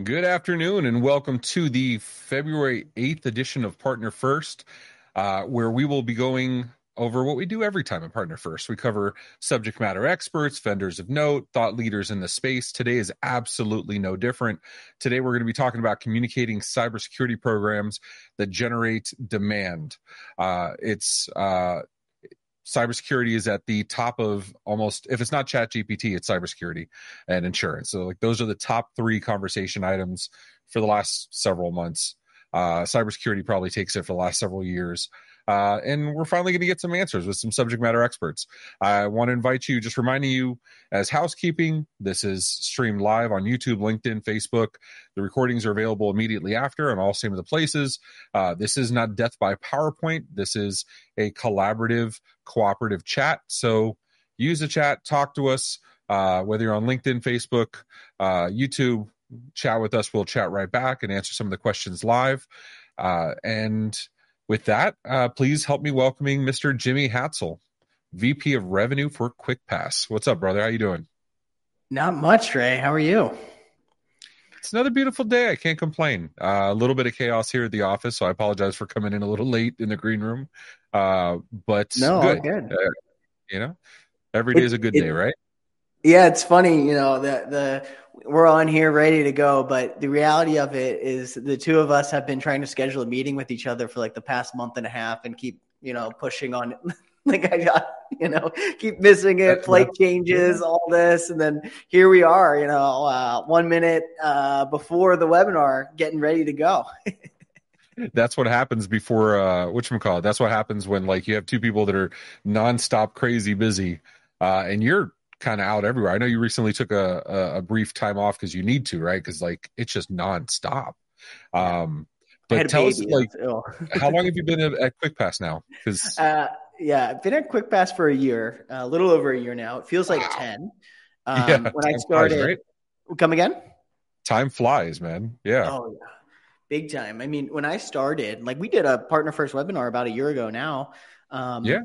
Good afternoon, and welcome to the February 8th edition of Partner First, uh, where we will be going over what we do every time at Partner First. We cover subject matter experts, vendors of note, thought leaders in the space. Today is absolutely no different. Today, we're going to be talking about communicating cybersecurity programs that generate demand. Uh, it's uh, cybersecurity is at the top of almost if it's not chat gpt it's cybersecurity and insurance. So like those are the top three conversation items for the last several months. Uh, cybersecurity probably takes it for the last several years uh, and we're finally going to get some answers with some subject matter experts. I want to invite you, just reminding you as housekeeping, this is streamed live on YouTube, LinkedIn, Facebook. The recordings are available immediately after on all same of the places. Uh, this is not death by PowerPoint. This is a collaborative, cooperative chat. So use the chat, talk to us, uh, whether you're on LinkedIn, Facebook, uh, YouTube, chat with us. We'll chat right back and answer some of the questions live. Uh, and with that, uh, please help me welcoming Mr. Jimmy Hatzell, VP of Revenue for QuickPass. What's up, brother? How you doing? Not much, Ray. How are you? It's another beautiful day. I can't complain. Uh, a little bit of chaos here at the office, so I apologize for coming in a little late in the green room. Uh, but no, good. good. Uh, you know, every day is a good it, day, right? Yeah, it's funny. You know, the the we're on here ready to go. But the reality of it is the two of us have been trying to schedule a meeting with each other for like the past month and a half and keep, you know, pushing on like I got, you know, keep missing it, flight changes, all this. And then here we are, you know, uh, one minute uh, before the webinar getting ready to go. that's what happens before uh which call it that's what happens when like you have two people that are nonstop crazy busy uh and you're kind of out everywhere. I know you recently took a, a, a brief time off because you need to, right? Because like it's just nonstop. Um, but tell us, like, how long have you been at, at QuickPass now? Because uh, yeah, I've been at QuickPass for a year, a little over a year now. It feels like wow. ten. Um, yeah, when I started, flies, right? come again? Time flies, man. Yeah. Oh yeah, big time. I mean, when I started, like we did a partner first webinar about a year ago now. Um, yeah.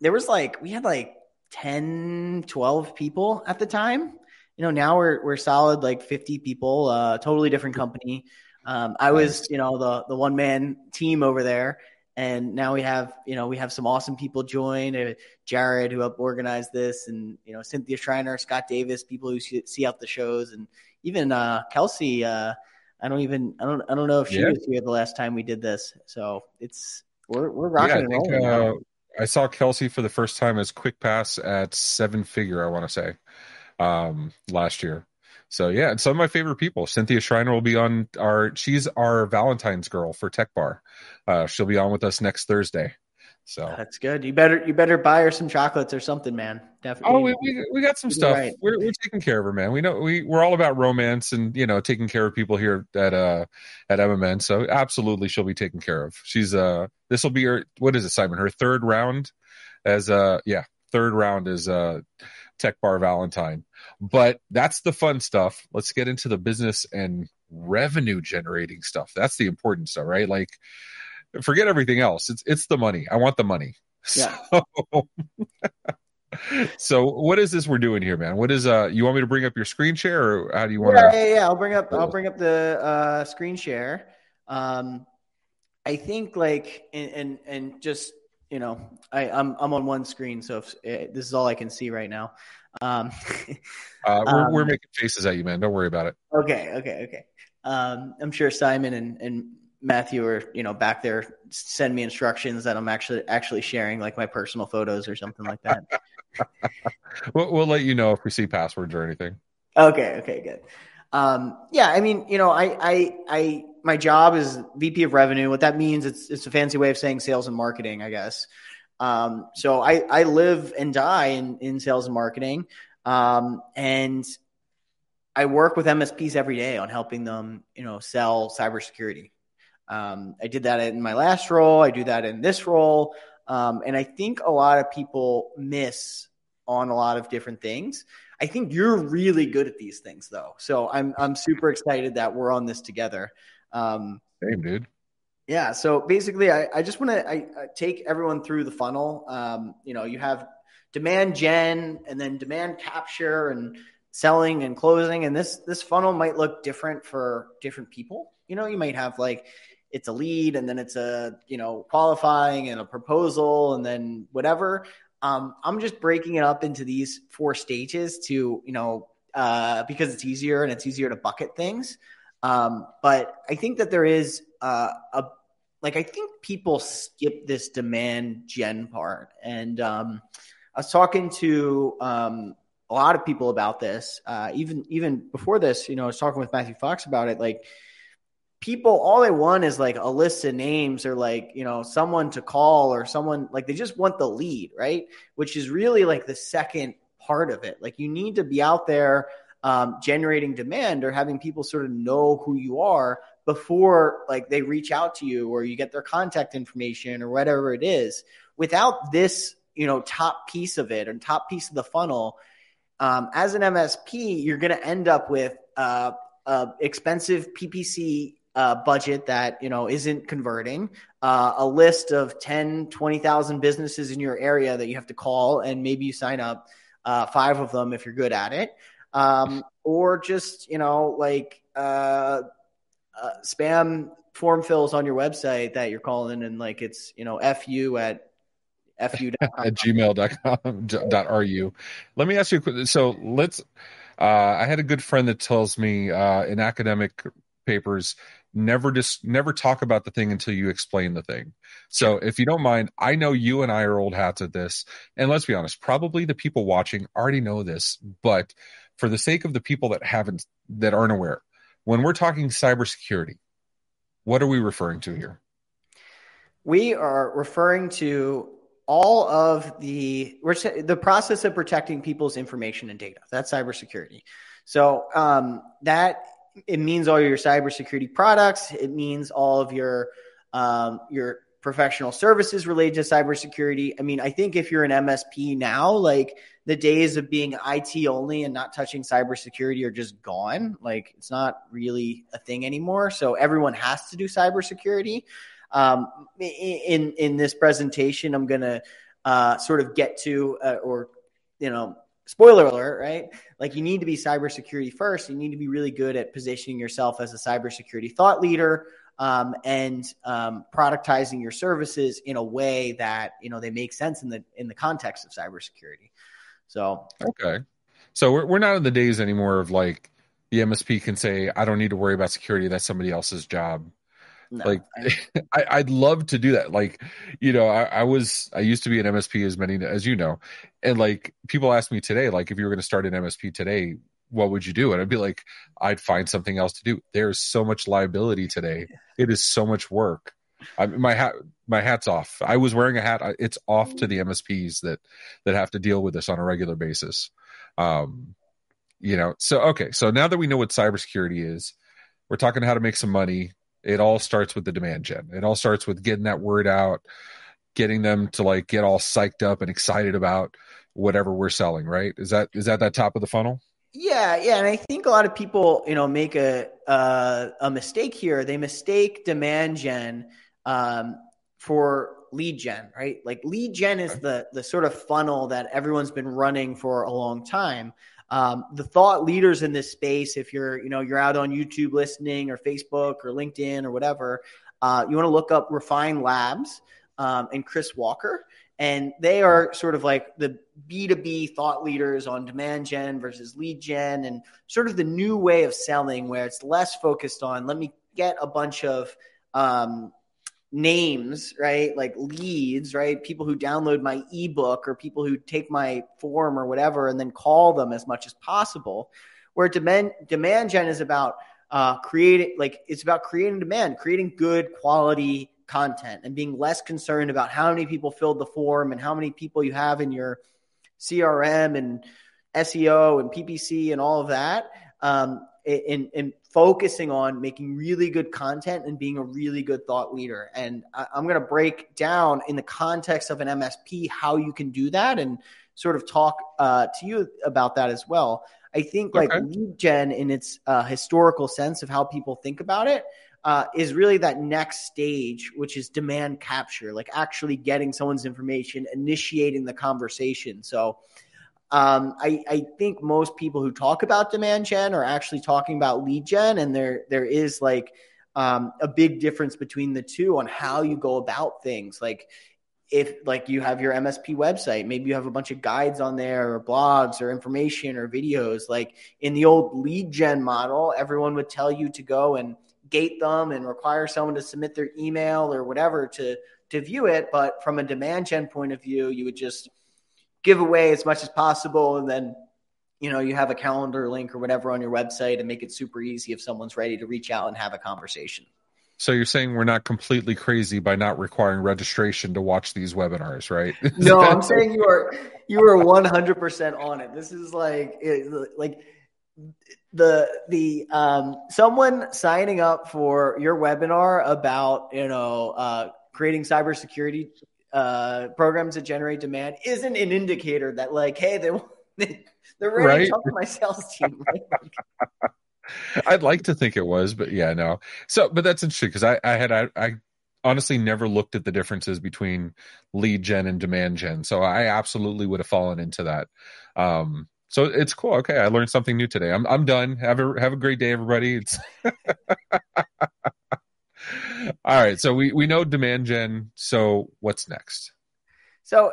There was like we had like 10, 12 people at the time. You know, now we're we're solid like 50 people, uh, totally different company. Um, I was, you know, the the one man team over there, and now we have, you know, we have some awesome people join. Uh, Jared, who helped organize this, and you know, Cynthia Schreiner, Scott Davis, people who see, see out the shows, and even uh, Kelsey. Uh, I don't even, I don't, I don't know if she yeah. was here the last time we did this. So it's we're we're rocking yeah, and rolling. I saw Kelsey for the first time as quick pass at seven figure, I want to say, um, last year. So yeah, and some of my favorite people. Cynthia Schreiner will be on our. She's our Valentine's girl for Tech Bar. Uh, she'll be on with us next Thursday. So that's good. You better you better buy her some chocolates or something, man. Definitely. Oh, we we, we got some stuff. Right. We're we're taking care of her, man. We know we we're all about romance and you know taking care of people here at uh at MMN. So absolutely, she'll be taken care of. She's uh this will be her. What is it, Simon? Her third round as uh yeah third round is uh Tech Bar Valentine. But that's the fun stuff. Let's get into the business and revenue generating stuff. That's the important stuff, right? Like forget everything else. It's it's the money. I want the money. Yeah. So, so what is this we're doing here, man? What is uh you want me to bring up your screen share or how do you want yeah, to Yeah, yeah, I'll bring up I'll bring up the uh screen share. Um I think like and and, and just you know, I, I'm I'm on one screen, so if, uh, this is all I can see right now. Um, uh, we're, um, we're making faces at you, man. Don't worry about it. Okay, okay, okay. Um, I'm sure Simon and, and Matthew or you know back there send me instructions that I'm actually actually sharing like my personal photos or something like that. we'll, we'll let you know if we see passwords or anything. Okay. Okay. Good. Um, yeah. I mean, you know, I, I, I, my job is VP of revenue. What that means, it's, it's a fancy way of saying sales and marketing, I guess. Um, so I, I live and die in, in sales and marketing. Um, and I work with MSPs every day on helping them, you know, sell cybersecurity. Um, I did that in my last role. I do that in this role. Um, and I think a lot of people miss on a lot of different things. I think you're really good at these things, though. So I'm I'm super excited that we're on this together. Um, Same, dude. Yeah. So basically, I, I just want to I, I take everyone through the funnel. Um, you know, you have demand gen and then demand capture and selling and closing. And this this funnel might look different for different people. You know, you might have like it's a lead and then it's a you know qualifying and a proposal and then whatever. Um, I'm just breaking it up into these four stages to you know uh, because it's easier and it's easier to bucket things. Um, but I think that there is uh, a like I think people skip this demand gen part, and um, I was talking to um, a lot of people about this. Uh, even even before this, you know, I was talking with Matthew Fox about it. Like people, all they want is like a list of names or like you know someone to call or someone like they just want the lead, right? Which is really like the second part of it. Like you need to be out there um, generating demand or having people sort of know who you are before like they reach out to you or you get their contact information or whatever it is without this you know top piece of it and top piece of the funnel um, as an msp you're going to end up with uh, uh, expensive ppc uh, budget that you know isn't converting. Uh, a list of 10 20000 businesses in your area that you have to call and maybe you sign up uh, five of them if you're good at it. Um, or just you know like uh, uh, spam form fills on your website that you're calling and like it's you know fu at fu at gmail.com dot ru. Let me ask you a quick so let's uh, i had a good friend that tells me uh, in academic papers never just never talk about the thing until you explain the thing so if you don't mind i know you and i are old hats at this and let's be honest probably the people watching already know this but for the sake of the people that haven't that aren't aware when we're talking cybersecurity, what are we referring to here? We are referring to all of the the process of protecting people's information and data. That's cybersecurity. So um, that it means all your cybersecurity products. It means all of your um, your professional services related to cybersecurity. I mean, I think if you're an MSP now, like the days of being IT only and not touching cybersecurity are just gone. Like it's not really a thing anymore. So everyone has to do cybersecurity. Um, in in this presentation, I'm gonna uh, sort of get to uh, or you know spoiler alert, right? Like you need to be cybersecurity first. You need to be really good at positioning yourself as a cybersecurity thought leader um, and um, productizing your services in a way that you know they make sense in the in the context of cybersecurity. So okay, so we're we're not in the days anymore of like the MSP can say I don't need to worry about security. That's somebody else's job. No, like I, I'd love to do that. Like, you know, I, I, was I used to be an MSP as many as you know, and like people ask me today, like if you were going to start an MSP today, what would you do? And I'd be like, I'd find something else to do. There's so much liability today. It is so much work. I, my hat, my hat's off. I was wearing a hat. It's off to the MSPs that that have to deal with this on a regular basis. Um, you know, so okay. So now that we know what cybersecurity is, we're talking how to make some money. It all starts with the demand gen. It all starts with getting that word out, getting them to like get all psyched up and excited about whatever we're selling. Right? Is that is that that top of the funnel? Yeah, yeah, and I think a lot of people, you know, make a uh, a mistake here. They mistake demand gen um, for lead gen, right? Like lead gen is the the sort of funnel that everyone's been running for a long time. Um, the thought leaders in this space, if you're, you know, you're out on YouTube listening or Facebook or LinkedIn or whatever, uh, you want to look up Refine Labs um, and Chris Walker. And they are sort of like the B2B thought leaders on demand gen versus lead gen and sort of the new way of selling where it's less focused on let me get a bunch of um, names, right? Like leads, right? People who download my ebook or people who take my form or whatever and then call them as much as possible. Where demand demand gen is about uh, creating like it's about creating demand, creating good quality content and being less concerned about how many people filled the form and how many people you have in your CRM and SEO and PPC and all of that. Um, in, in focusing on making really good content and being a really good thought leader. And I, am going to break down in the context of an MSP how you can do that and sort of talk uh, to you about that as well. I think like okay. lead gen in its uh, historical sense of how people think about it uh, is really that next stage, which is demand capture, like actually getting someone's information, initiating the conversation. So um, I, I think most people who talk about demand gen are actually talking about lead gen, and there there is like um, a big difference between the two on how you go about things. Like if like you have your MSP website, maybe you have a bunch of guides on there or blogs or information or videos. Like in the old lead gen model, everyone would tell you to go and gate them and require someone to submit their email or whatever to to view it. But from a demand gen point of view, you would just give away as much as possible and then you know you have a calendar link or whatever on your website and make it super easy if someone's ready to reach out and have a conversation. So you're saying we're not completely crazy by not requiring registration to watch these webinars right? No i'm saying you are you are 100% on it. This is like like the the um someone signing up for your webinar about you know uh creating cybersecurity uh, programs that generate demand isn't an indicator that like, hey, they they're ready right? to talk to my sales team. Right? I'd like to think it was, but yeah, no. So, but that's interesting because I, I had I, I honestly never looked at the differences between lead gen and demand gen. So I absolutely would have fallen into that. Um, so it's cool. Okay, I learned something new today. I'm I'm done. Have a have a great day, everybody. It's All right. So we, we know demand gen. So what's next? So,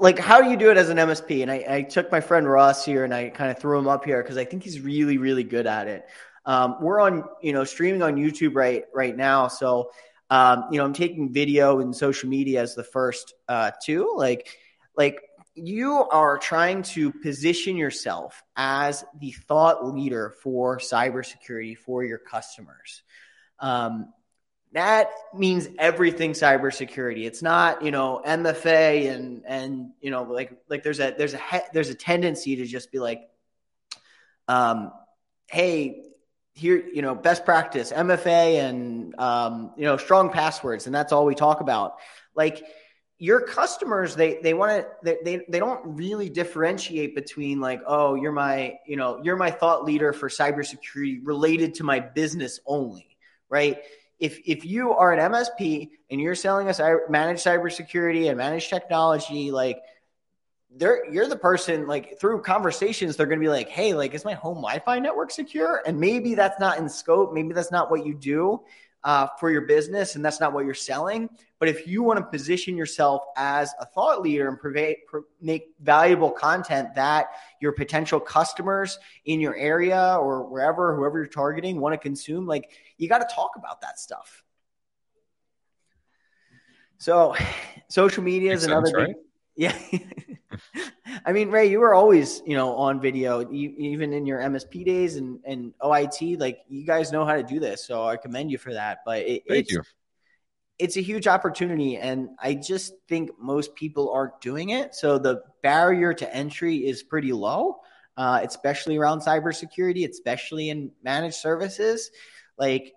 like, how do you do it as an MSP? And I, I took my friend Ross here and I kind of threw him up here because I think he's really, really good at it. Um, we're on, you know, streaming on YouTube right right now. So, um, you know, I'm taking video and social media as the first uh, two. Like, like you are trying to position yourself as the thought leader for cybersecurity for your customers. Um, that means everything cybersecurity. It's not, you know, MFA and and you know, like like there's a there's a there's a tendency to just be like, um, hey, here, you know, best practice MFA and um, you know, strong passwords, and that's all we talk about. Like your customers, they they want to they, they they don't really differentiate between like, oh, you're my you know you're my thought leader for cybersecurity related to my business only right? If if you are an MSP and you're selling us managed cybersecurity and managed technology, like they're you're the person like through conversations they're going to be like hey like is my home wi-fi network secure and maybe that's not in scope maybe that's not what you do uh, for your business and that's not what you're selling. But if you want to position yourself as a thought leader and provide, make valuable content that your potential customers in your area or wherever, whoever you're targeting, want to consume, like you got to talk about that stuff. So, social media is another. Sense, big, right? Yeah. I mean, Ray, you were always, you know, on video, you, even in your MSP days and, and OIT, like you guys know how to do this. So I commend you for that. But it, it's, you. it's a huge opportunity. And I just think most people aren't doing it. So the barrier to entry is pretty low, uh, especially around cybersecurity, especially in managed services. Like,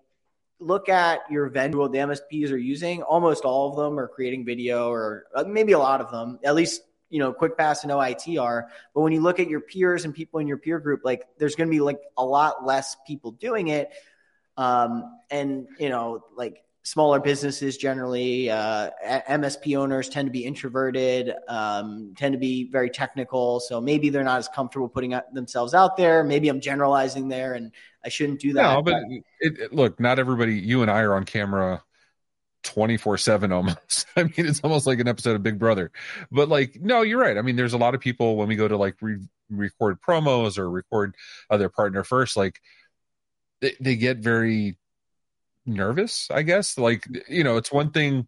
look at your vendor, the MSPs are using, almost all of them are creating video or uh, maybe a lot of them, at least you know QuickPass and OIT are. But when you look at your peers and people in your peer group, like there's going to be like a lot less people doing it. Um, and you know, like smaller businesses generally, uh, MSP owners tend to be introverted, um, tend to be very technical. So maybe they're not as comfortable putting themselves out there. Maybe I'm generalizing there, and I shouldn't do that. No, but, but it, it, look, not everybody. You and I are on camera 24 7 almost. I mean, it's almost like an episode of Big Brother. But like, no, you're right. I mean, there's a lot of people when we go to like re- record promos or record other partner first, like they, they get very nervous, I guess. Like, you know, it's one thing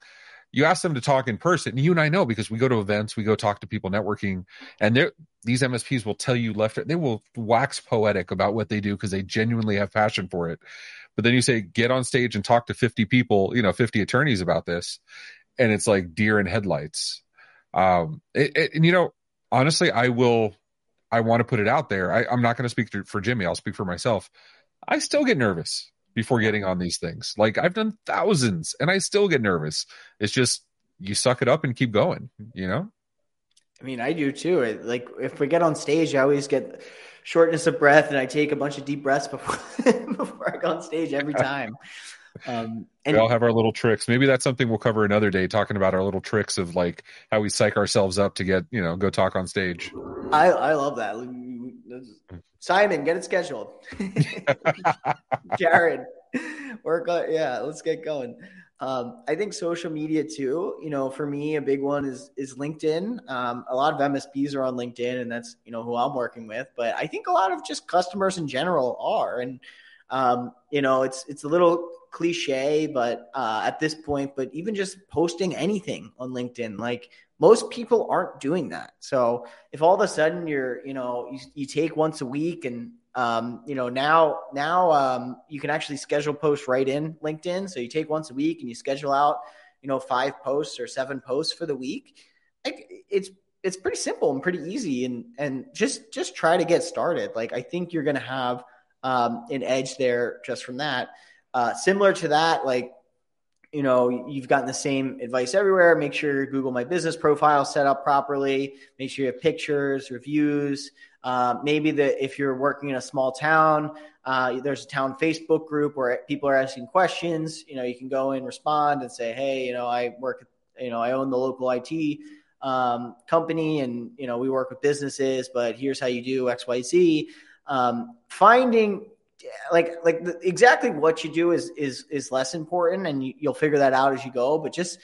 you ask them to talk in person. You and I know because we go to events, we go talk to people networking, and these MSPs will tell you left, they will wax poetic about what they do because they genuinely have passion for it. But then you say, get on stage and talk to 50 people, you know, 50 attorneys about this. And it's like deer in headlights. Um, it, it, and you know, honestly, I will, I want to put it out there. I, I'm not going to speak for Jimmy. I'll speak for myself. I still get nervous before getting on these things. Like I've done thousands and I still get nervous. It's just, you suck it up and keep going, you know? I mean, I do too. Like if we get on stage, I always get shortness of breath and I take a bunch of deep breaths before before I go on stage every time. Um, and we all have our little tricks. Maybe that's something we'll cover another day, talking about our little tricks of like how we psych ourselves up to get, you know, go talk on stage. I, I love that. Simon, get it scheduled. Jared, work on, yeah, let's get going. Um, I think social media too. You know, for me, a big one is is LinkedIn. Um, a lot of MSPs are on LinkedIn, and that's you know who I'm working with. But I think a lot of just customers in general are, and um, you know, it's it's a little cliche, but uh, at this point, but even just posting anything on LinkedIn, like most people aren't doing that. So if all of a sudden you're, you know, you, you take once a week and um, you know, now now um, you can actually schedule posts right in LinkedIn. So you take once a week and you schedule out, you know, five posts or seven posts for the week. It's it's pretty simple and pretty easy, and and just just try to get started. Like I think you're gonna have um, an edge there just from that. Uh, similar to that, like you know, you've gotten the same advice everywhere. Make sure your Google My Business profile set up properly. Make sure you have pictures, reviews. Uh, maybe that if you're working in a small town, uh, there's a town Facebook group where people are asking questions. You know, you can go and respond and say, "Hey, you know, I work, you know, I own the local IT um, company, and you know, we work with businesses, but here's how you do X, Y, Z." Um, finding like like the, exactly what you do is is is less important, and you, you'll figure that out as you go. But just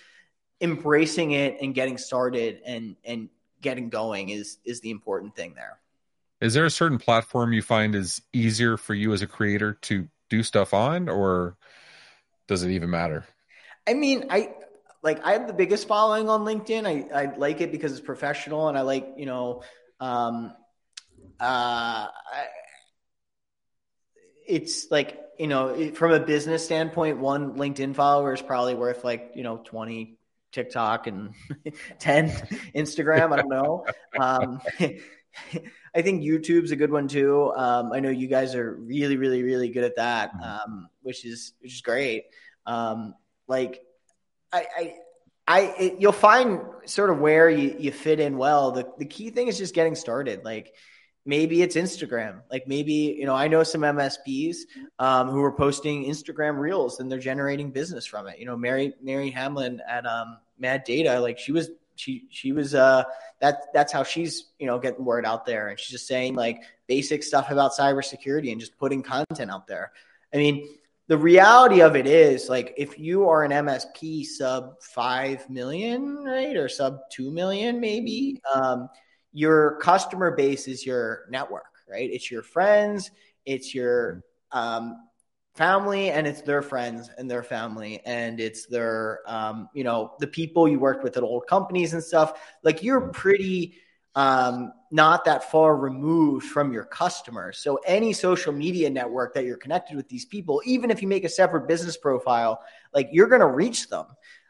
embracing it and getting started and and getting going is is the important thing there. Is there a certain platform you find is easier for you as a creator to do stuff on, or does it even matter? I mean, I like I have the biggest following on LinkedIn. I, I like it because it's professional and I like, you know, um, uh, it's like, you know, from a business standpoint, one LinkedIn follower is probably worth like, you know, 20 TikTok and 10 Instagram. I don't know. Um, I think YouTube's a good one too. Um, I know you guys are really, really, really good at that, mm-hmm. um, which is which is great. Um, like, I, I, I it, you'll find sort of where you, you fit in well. The the key thing is just getting started. Like, maybe it's Instagram. Like maybe you know I know some MSPs um, who are posting Instagram reels and they're generating business from it. You know, Mary Mary Hamlin at um, Mad Data, like she was she she was uh that that's how she's you know getting word out there and she's just saying like basic stuff about cybersecurity and just putting content out there i mean the reality of it is like if you are an msp sub 5 million right or sub 2 million maybe um, your customer base is your network right? It's your friends it's your um, family and it's their friends and their family and it's their um, you know the people you worked with at old companies and stuff. Like you're pretty um, not that far removed from your customers so any social media network that you're connected with these people even if you make a separate business profile like you're going to reach them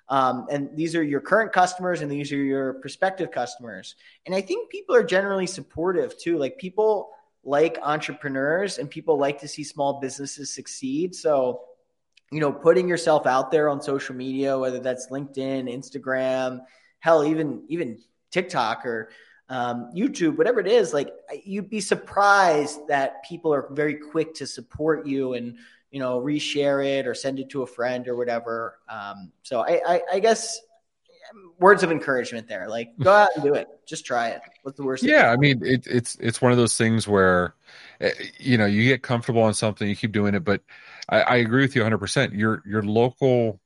um, and these are your current customers and these are your prospective customers and i think people are generally supportive too like people like entrepreneurs and people like to see small businesses succeed. So, you know, putting yourself out there on social media, whether that's LinkedIn, Instagram, hell, even even TikTok or um, YouTube, whatever it is, like you'd be surprised that people are very quick to support you and you know reshare it or send it to a friend or whatever. Um, so I, I, I guess words of encouragement there. Like, go out and do it. Just try it. What's the worst? Yeah, I mean, it, it's it's one of those things where, eh, you know, you get comfortable on something, you keep doing it. But I, I agree with you 100. percent Your your local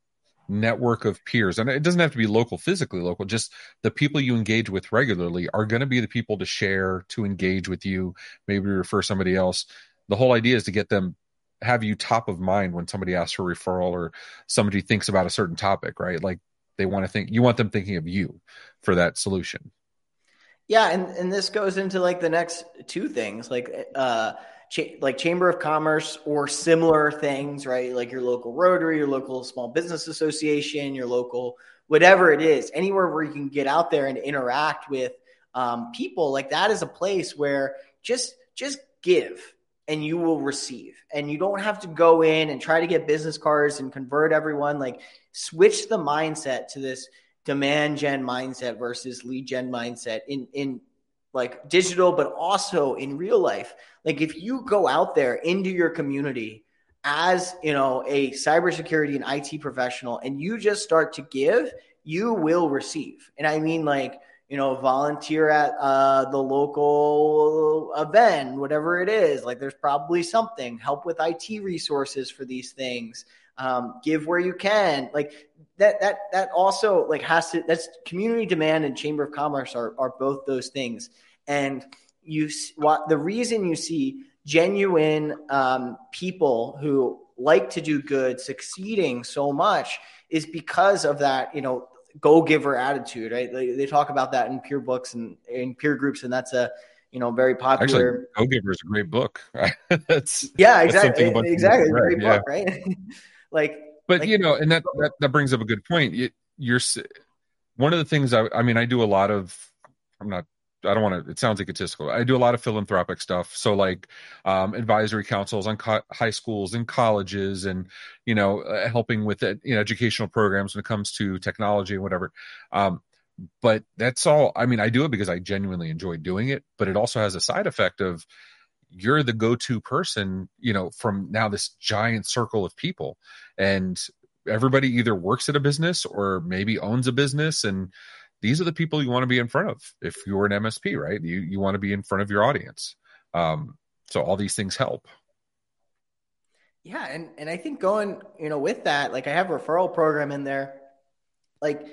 network of peers, and it doesn't have to be local, physically local. Just the people you engage with regularly are going to be the people to share, to engage with you. Maybe refer somebody else. The whole idea is to get them have you top of mind when somebody asks for referral or somebody thinks about a certain topic, right? Like they want to think you want them thinking of you for that solution. Yeah and and this goes into like the next two things like uh cha- like chamber of commerce or similar things right? Like your local rotary your local small business association your local whatever it is anywhere where you can get out there and interact with um, people like that is a place where just just give and you will receive. And you don't have to go in and try to get business cards and convert everyone. Like switch the mindset to this demand gen mindset versus lead gen mindset in in like digital but also in real life. Like if you go out there into your community as you know a cybersecurity and IT professional, and you just start to give, you will receive. And I mean like you know, volunteer at uh, the local event, whatever it is. Like, there's probably something. Help with IT resources for these things. Um, give where you can. Like that. That that also like has to. That's community demand and chamber of commerce are are both those things. And you, what the reason you see genuine um, people who like to do good succeeding so much is because of that. You know, go giver attitude, right? They, they talk about that in peer books and in peer groups, and that's a you know very popular. Actually, Go Giver is a great book. that's yeah, exactly, that's exactly, great yeah. book, right? like, but like, you know, and that, that that brings up a good point. You, you're one of the things I, I mean, I do a lot of. I'm not I don't want to. It sounds egotistical. I do a lot of philanthropic stuff. So like um, advisory councils on co- high schools and colleges, and you know, uh, helping with it, you know, educational programs when it comes to technology and whatever. Um, but that's all. I mean, I do it because I genuinely enjoy doing it. But it also has a side effect of you're the go-to person, you know, from now this giant circle of people, and everybody either works at a business or maybe owns a business and these are the people you want to be in front of if you're an MSP, right? You you want to be in front of your audience. Um, so all these things help. Yeah, and and I think going, you know, with that, like I have a referral program in there. Like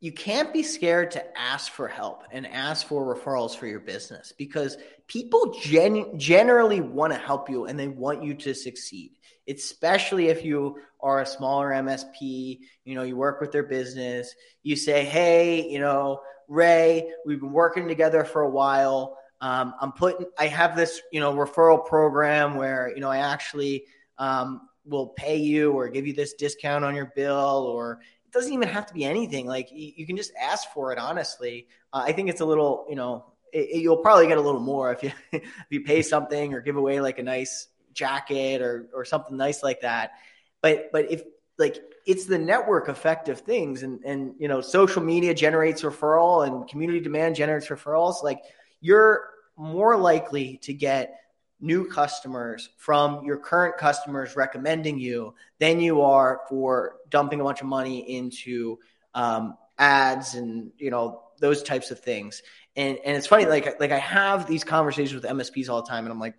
you can't be scared to ask for help and ask for referrals for your business because people gen- generally want to help you and they want you to succeed especially if you are a smaller MSP, you know, you work with their business, you say, Hey, you know, Ray, we've been working together for a while. Um, I'm putting, I have this, you know, referral program where, you know, I actually um, will pay you or give you this discount on your bill, or it doesn't even have to be anything. Like you, you can just ask for it, honestly. Uh, I think it's a little, you know, it, it, you'll probably get a little more if you if you pay something or give away like a nice jacket or or something nice like that. But but if like it's the network effect of things and and you know social media generates referral and community demand generates referrals like you're more likely to get new customers from your current customers recommending you than you are for dumping a bunch of money into um, ads and you know those types of things and and it's funny like like i have these conversations with msps all the time and i'm like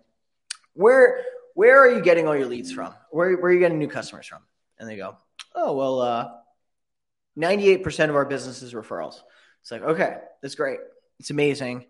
where where are you getting all your leads from? Where, where are you getting new customers from? And they go, oh, well, uh, 98% of our business is referrals. It's like, okay, that's great. It's amazing.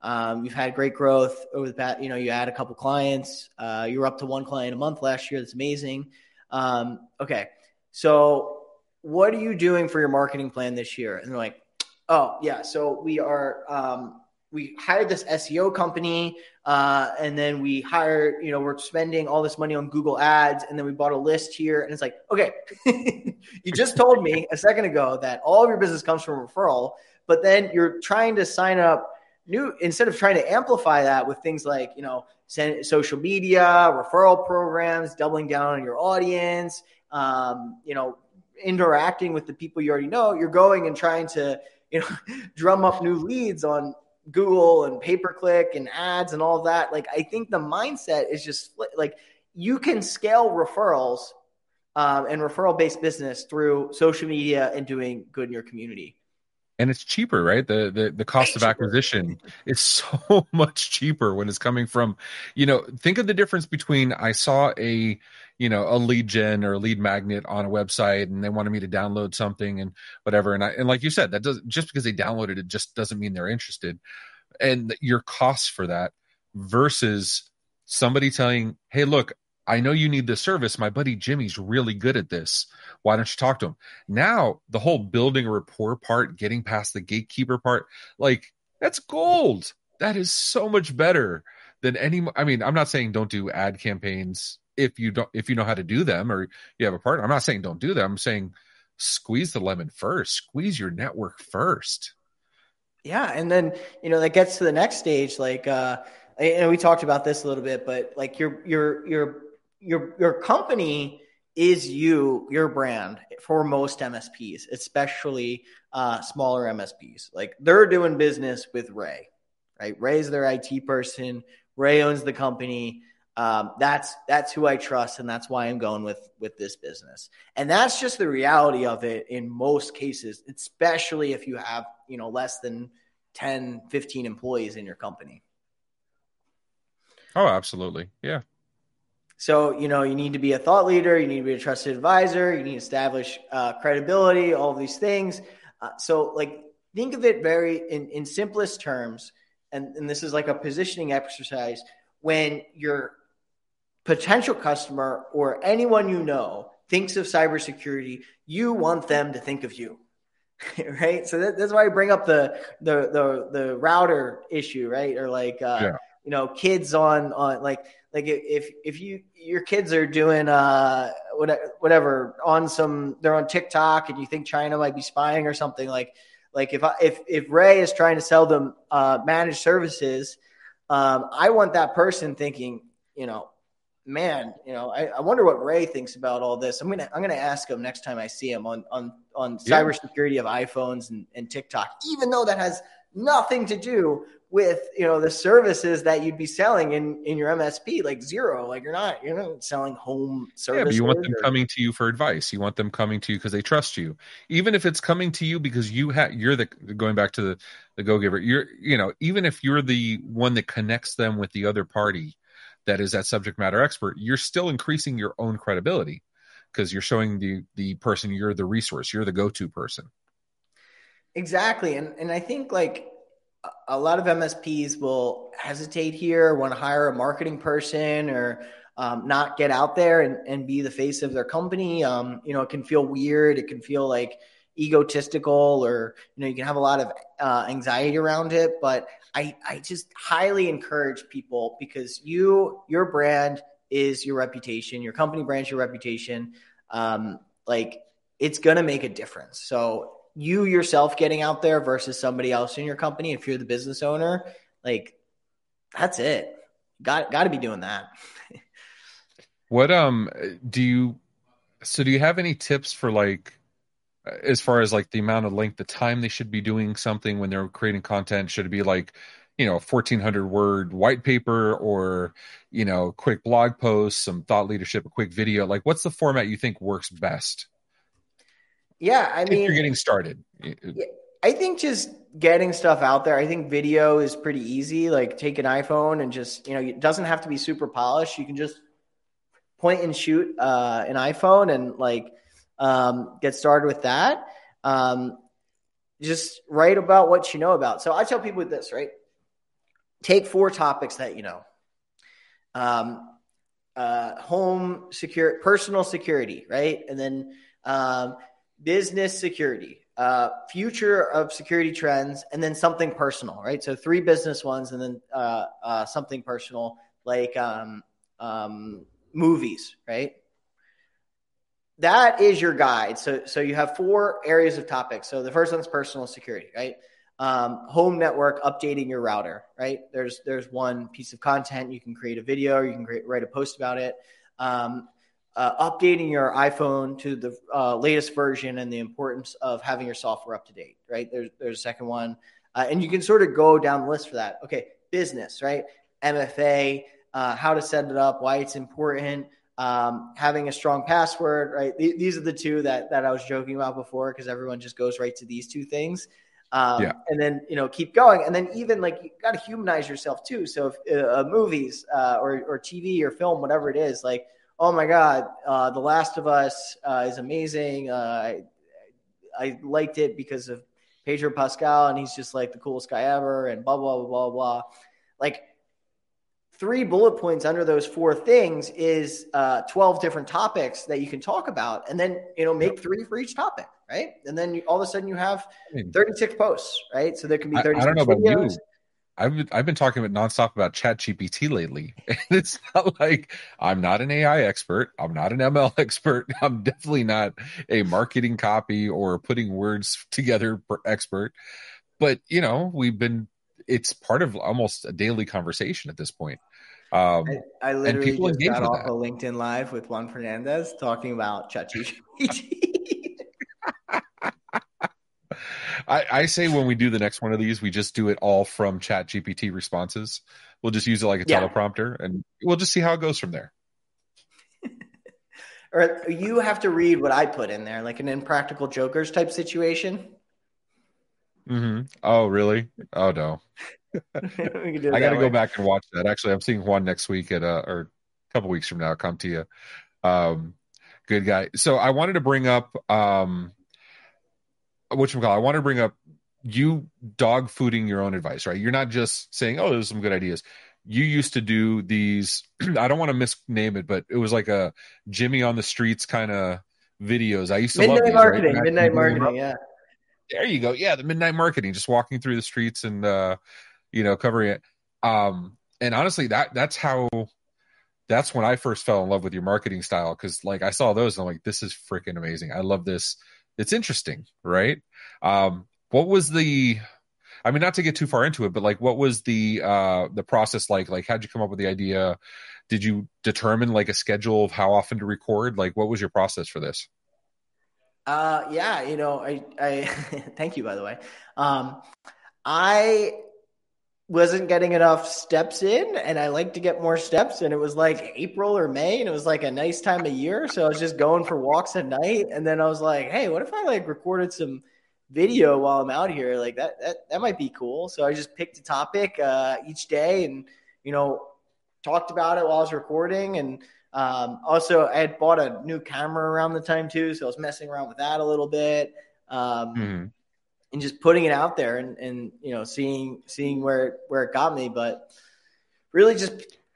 Um, you've had great growth over the past, you know, you add a couple clients. Uh, you were up to one client a month last year. That's amazing. Um, okay. So what are you doing for your marketing plan this year? And they're like, oh, yeah. So we are, um, we hired this SEO company, uh, and then we hired, you know, we're spending all this money on Google Ads, and then we bought a list here, and it's like, okay, you just told me a second ago that all of your business comes from referral, but then you're trying to sign up new instead of trying to amplify that with things like, you know, social media, referral programs, doubling down on your audience, um, you know, interacting with the people you already know. You're going and trying to you know drum up new leads on Google and pay per click and ads and all that. Like, I think the mindset is just like you can scale referrals um, and referral based business through social media and doing good in your community. And it's cheaper, right? The the, the cost Way of acquisition is so much cheaper when it's coming from, you know, think of the difference between I saw a you know a lead gen or a lead magnet on a website and they wanted me to download something and whatever and I, and like you said that does just because they downloaded it just doesn't mean they're interested and your costs for that versus somebody telling hey look I know you need this service. My buddy Jimmy's really good at this. Why don't you talk to him? Now, the whole building a rapport part, getting past the gatekeeper part, like that's gold. That is so much better than any. I mean, I'm not saying don't do ad campaigns if you don't if you know how to do them or you have a partner. I'm not saying don't do them. I'm saying squeeze the lemon first. Squeeze your network first. Yeah, and then you know that gets to the next stage. Like, uh, and we talked about this a little bit, but like your your your your your company is you your brand for most MSPs, especially uh, smaller MSPs. Like they're doing business with Ray, right? Ray's their IT person. Ray owns the company um, that's that's who I trust, and that's why I'm going with with this business. And that's just the reality of it in most cases, especially if you have you know less than 10, 15 employees in your company. Oh, absolutely, yeah. So, you know, you need to be a thought leader, you need to be a trusted advisor, you need to establish uh, credibility, all these things. Uh, so, like, think of it very in, in simplest terms. And, and this is like a positioning exercise when your potential customer or anyone you know thinks of cybersecurity, you want them to think of you. right. So that, that's why I bring up the, the, the, the router issue, right? Or like, uh, yeah. you know, kids on, on like, like if if you your kids are doing uh whatever whatever on some they're on TikTok and you think China might be spying or something like like if I, if if Ray is trying to sell them uh, managed services, um, I want that person thinking, you know, man, you know, I, I, wonder what Ray thinks about all this. I'm gonna I'm gonna ask him next time I see him on on on yeah. cybersecurity of iPhones and, and TikTok, even though that has nothing to do with you know the services that you'd be selling in in your MSP like zero like you're not you're not selling home services. Yeah, but you want them or... coming to you for advice. You want them coming to you because they trust you. Even if it's coming to you because you have you're the going back to the the go giver. You're you know even if you're the one that connects them with the other party that is that subject matter expert, you're still increasing your own credibility because you're showing the the person you're the resource, you're the go to person. Exactly, and and I think like a lot of MSPs will hesitate here, want to hire a marketing person or um, not get out there and, and be the face of their company. Um, you know, it can feel weird. It can feel like egotistical or, you know, you can have a lot of uh, anxiety around it. But I, I just highly encourage people because you, your brand is your reputation, your company brand is your reputation. Um, like it's to make a difference. So you yourself getting out there versus somebody else in your company if you're the business owner like that's it got got to be doing that what um do you so do you have any tips for like as far as like the amount of length the time they should be doing something when they're creating content should it be like you know 1400 word white paper or you know quick blog post some thought leadership a quick video like what's the format you think works best yeah, I mean, you're getting started. I think just getting stuff out there. I think video is pretty easy. Like take an iPhone and just you know, it doesn't have to be super polished. You can just point and shoot uh, an iPhone and like um, get started with that. Um, just write about what you know about. So I tell people this, right? Take four topics that you know. Um, uh, home secure, personal security, right? And then um, business security, uh, future of security trends, and then something personal, right? So three business ones, and then uh, uh, something personal like um, um, movies, right? That is your guide. So, so you have four areas of topics. So the first one's personal security, right? Um, home network updating your router, right? There's there's one piece of content you can create a video, you can create, write a post about it. Um, uh, updating your iPhone to the uh, latest version and the importance of having your software up to date, right? There's, there's a second one. Uh, and you can sort of go down the list for that. Okay, business, right? MFA, uh, how to set it up, why it's important, um, having a strong password, right? Th- these are the two that, that I was joking about before because everyone just goes right to these two things. Um, yeah. and then you know keep going and then even like you got to humanize yourself too so if uh, movies uh, or, or tv or film whatever it is like oh my god, uh, The Last of Us uh, is amazing. Uh, I, I liked it because of Pedro Pascal, and he's just like the coolest guy ever, and blah blah blah blah blah. Like three bullet points under those four things is uh, 12 different topics that you can talk about and then you know make three for each topic right? And then you, all of a sudden you have 36 posts right? So there can be 36 I, I don't know videos. about you. I've I've been talking about nonstop about Chat GPT lately, and it's not like I'm not an AI expert, I'm not an ML expert, I'm definitely not a marketing copy or putting words together expert. But you know, we've been it's part of almost a daily conversation at this point. Um, I, I literally just got off a LinkedIn live with Juan Fernandez talking about ChatGPT. I, I say when we do the next one of these, we just do it all from Chat GPT responses. We'll just use it like a Yeah. teleprompter, and we'll just see how it goes from there. Or you have to read what I put in there, like an impractical jokers type situation. hmm Oh, really? Oh no. we can do it I got to go back and watch that. Actually, I'm seeing Juan next week at uh, or a couple weeks from now. Come to you. Um, good guy. So I wanted to bring up um, you call. I wanted to bring up you dog fooding your own advice, right? You're not just saying, "Oh, there's some good ideas." You used to do these. I don't want to misname it, but it was like a Jimmy on the streets kind of videos. I used to love Midnight these, marketing, right? midnight marketing, yeah. there you go yeah the midnight marketing just walking through the streets and uh you know covering it. Um and honestly that that's how that's when i first fell in love with your marketing style because like i saw those and i'm like this is freaking amazing. I love this. It's interesting right? Um what was the i mean not to get too far into it but like what was the uh the process like? Like how'd you come up with the idea? Did you determine like a schedule of how often to record? Like what was your process for this? Uh, yeah, you know, I, I thank you by the way. Um, I wasn't getting enough steps in, and I like to get more steps. And it was like April or May, and it was like a nice time of year, so I was just going for walks at night. And then I was like, hey, what if I like recorded some video while I'm out here? Like that, that, that might be cool. So I just picked a topic uh, each day, and you know, talked about it while I was recording, and um, also, I had bought a new camera around the time too, so I was messing around with that a little bit, um, Mhm. And just putting it out there and, and you know seeing seeing where where it got me. But really, just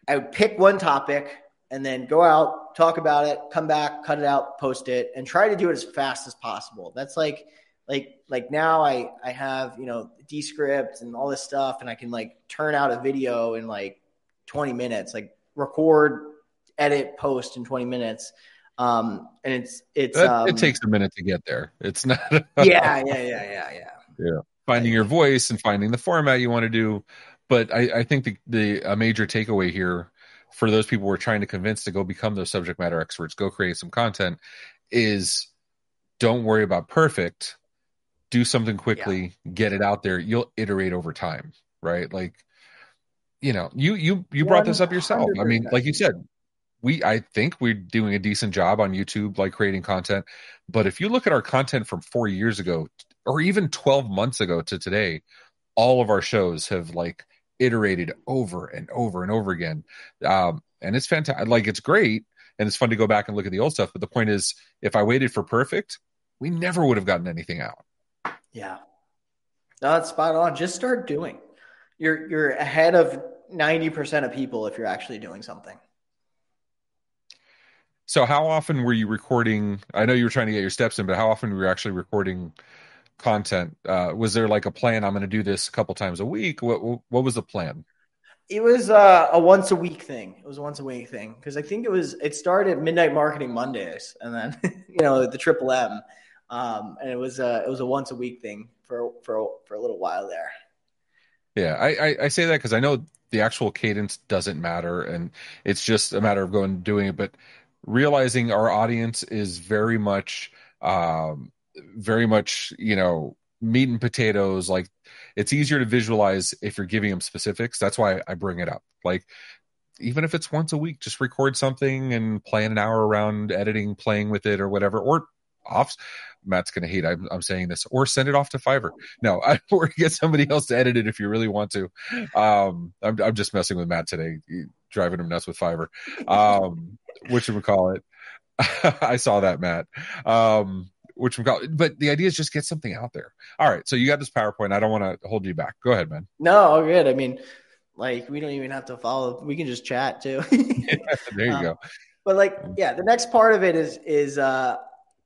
I would pick one topic and then go out, talk about it, come back, cut it out, post it, and try to do it as fast as possible. That's like like like now I I have you know Descript and all this stuff, and I can like turn out a video in like 20 minutes, like record edit post in 20 minutes um and it's it's That- um, it takes a minute to get there it's not yeah yeah yeah yeah yeah finding your voice and finding the format you want to do. But I, I think the, the a major takeaway here for those people who are trying to convince to go become those subject matter experts, go create some content, is don't worry about perfect. Do something quickly, get it out there. You'll iterate over time, right? Like, you know, you you you brought this up yourself. I mean, like you said, we I think we're doing a decent job on YouTube, like creating content. But if you look at our content from four years ago, or even 12 months ago to today, all of our shows have like iterated over and over and over again. Um, and it's fantastic. Like it's great and it's fun to go back and look at the old stuff. But the point is, if I waited for perfect, we never would have gotten anything out. yeah no that's spot on just start doing you're you're ahead of 90% of people if you're actually doing something So, how often were you recording? I know you were trying to get your steps in, but how often were you actually recording content? Uh, was there like a plan? I'm going to do this a couple times a week. What what was the plan? it was uh, a once a week thing it was a once a week thing because i think it was it started at midnight marketing mondays and then you know the triple m um, and it was a it was a once a week thing for for for a little while there Yeah, I, I, I say that because I know the actual cadence doesn't matter, and it's just a matter of going and doing it. But realizing our audience is very much, um, very much, you know, meat and potatoes. Like it's easier to visualize if you're giving them specifics. That's why I bring it up. Like even if it's once a week, just record something and plan an hour around editing, playing with it, or whatever, or off. Matt's gonna hate I'm, I'm saying this, or send it off to Fiverr. No, I, or get somebody else to edit it if you really want to. Um, I'm, I'm just messing with Matt today, driving him nuts with Fiverr. Um, which we call it. I saw that, Matt. Um, which we call it. But the idea is just get something out there. All right, so you got this PowerPoint. I don't want to hold you back. Go ahead, man. no all good i mean like we don't even have to follow we can just chat too there you Um, go. But like, yeah, the next part of it is is uh,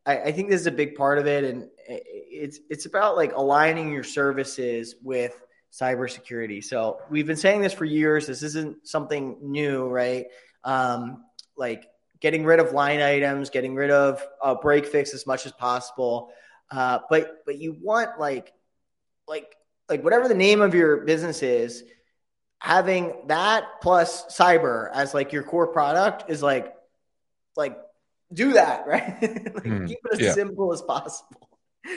I, I think this is a big part of it, and it's it's about like aligning your services with cybersecurity. So we've been saying this for years. This isn't something new, right? Um, like getting rid of line items, getting rid of a break fix as much as possible. Uh, but but you want like like like whatever the name of your business is, having that plus cyber as like your core product is like like do that right like Hmm, keep it as yeah. simple as possible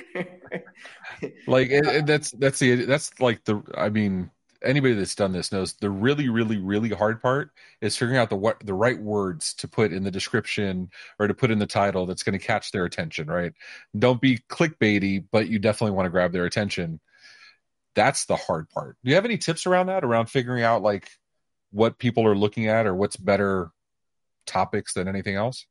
like it, it, that's that's the that's like the I mean anybody that's done this knows the really really really hard part is figuring out the what the right words to put in the description or to put in the title that's going to catch their attention right? Don't be clickbaity but you definitely want to grab their attention. That's the hard part. Do you have any tips around that around figuring out like what people are looking at or what's better topics than anything else?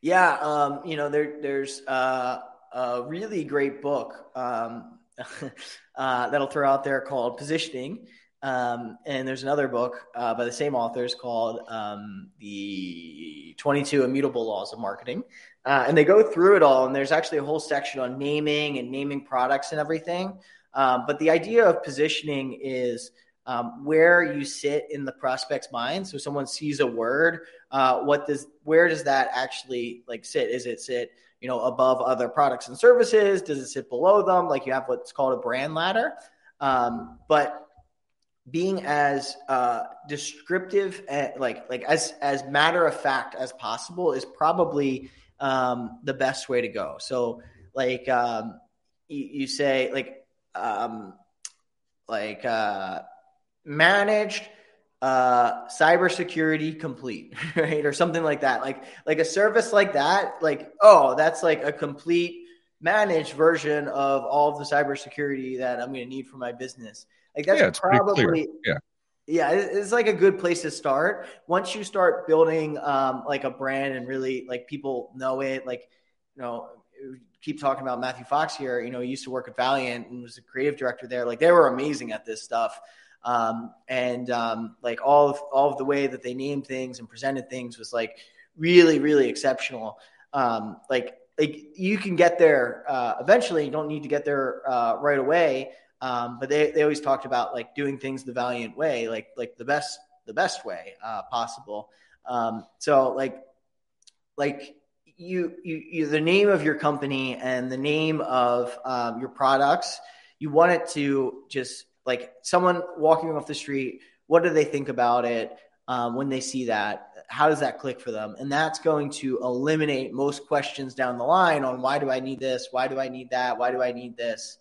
Yeah um you know there there's uh a really great book um, uh, that'll throw out there called Positioning. Um, and there's another book uh, by the same authors called um, The 22 Immutable Laws of Marketing. Uh, and they go through it all. And there's actually a whole section on naming and naming products and everything. Um, but the idea of positioning is um, where you sit in the prospect's mind. So someone sees a word, uh, what does where does that actually like sit? Is it sit you know above other products and services? Does it sit below them? Like you have what's called a brand ladder. Um, but being as uh, descriptive, and, like like as as matter of fact as possible is probably um, the best way to go. So like um, you, you say like um, like uh, managed uh cybersecurity complete right? Or something like that. Like like a service like that like oh that's like a complete managed version of all of the cybersecurity that i'm going to need for my business. Like that's yeah, probably yeah. yeah it's like a good place to start. Once you start building um like a brand and really like people know it like you know keep talking about matthew fox here you know he used to work at valiant and was a creative director there. Like they were amazing at this stuff um, and um, like all of all of the way that they named things and presented things was like really really exceptional. Um, like like you can get there uh, eventually. You don't need to get there uh, right away. Um, but they, they always talked about like doing things the valiant way, like like the best the best way uh, possible. Um, so like like you, you you the name of your company and the name of um, your products, you want it to just like someone walking off the street, what do they think about it um, when they see that? How does that click for them? And that's going to eliminate most questions down the line on why do I need this? Why do I need that? Why do I need this?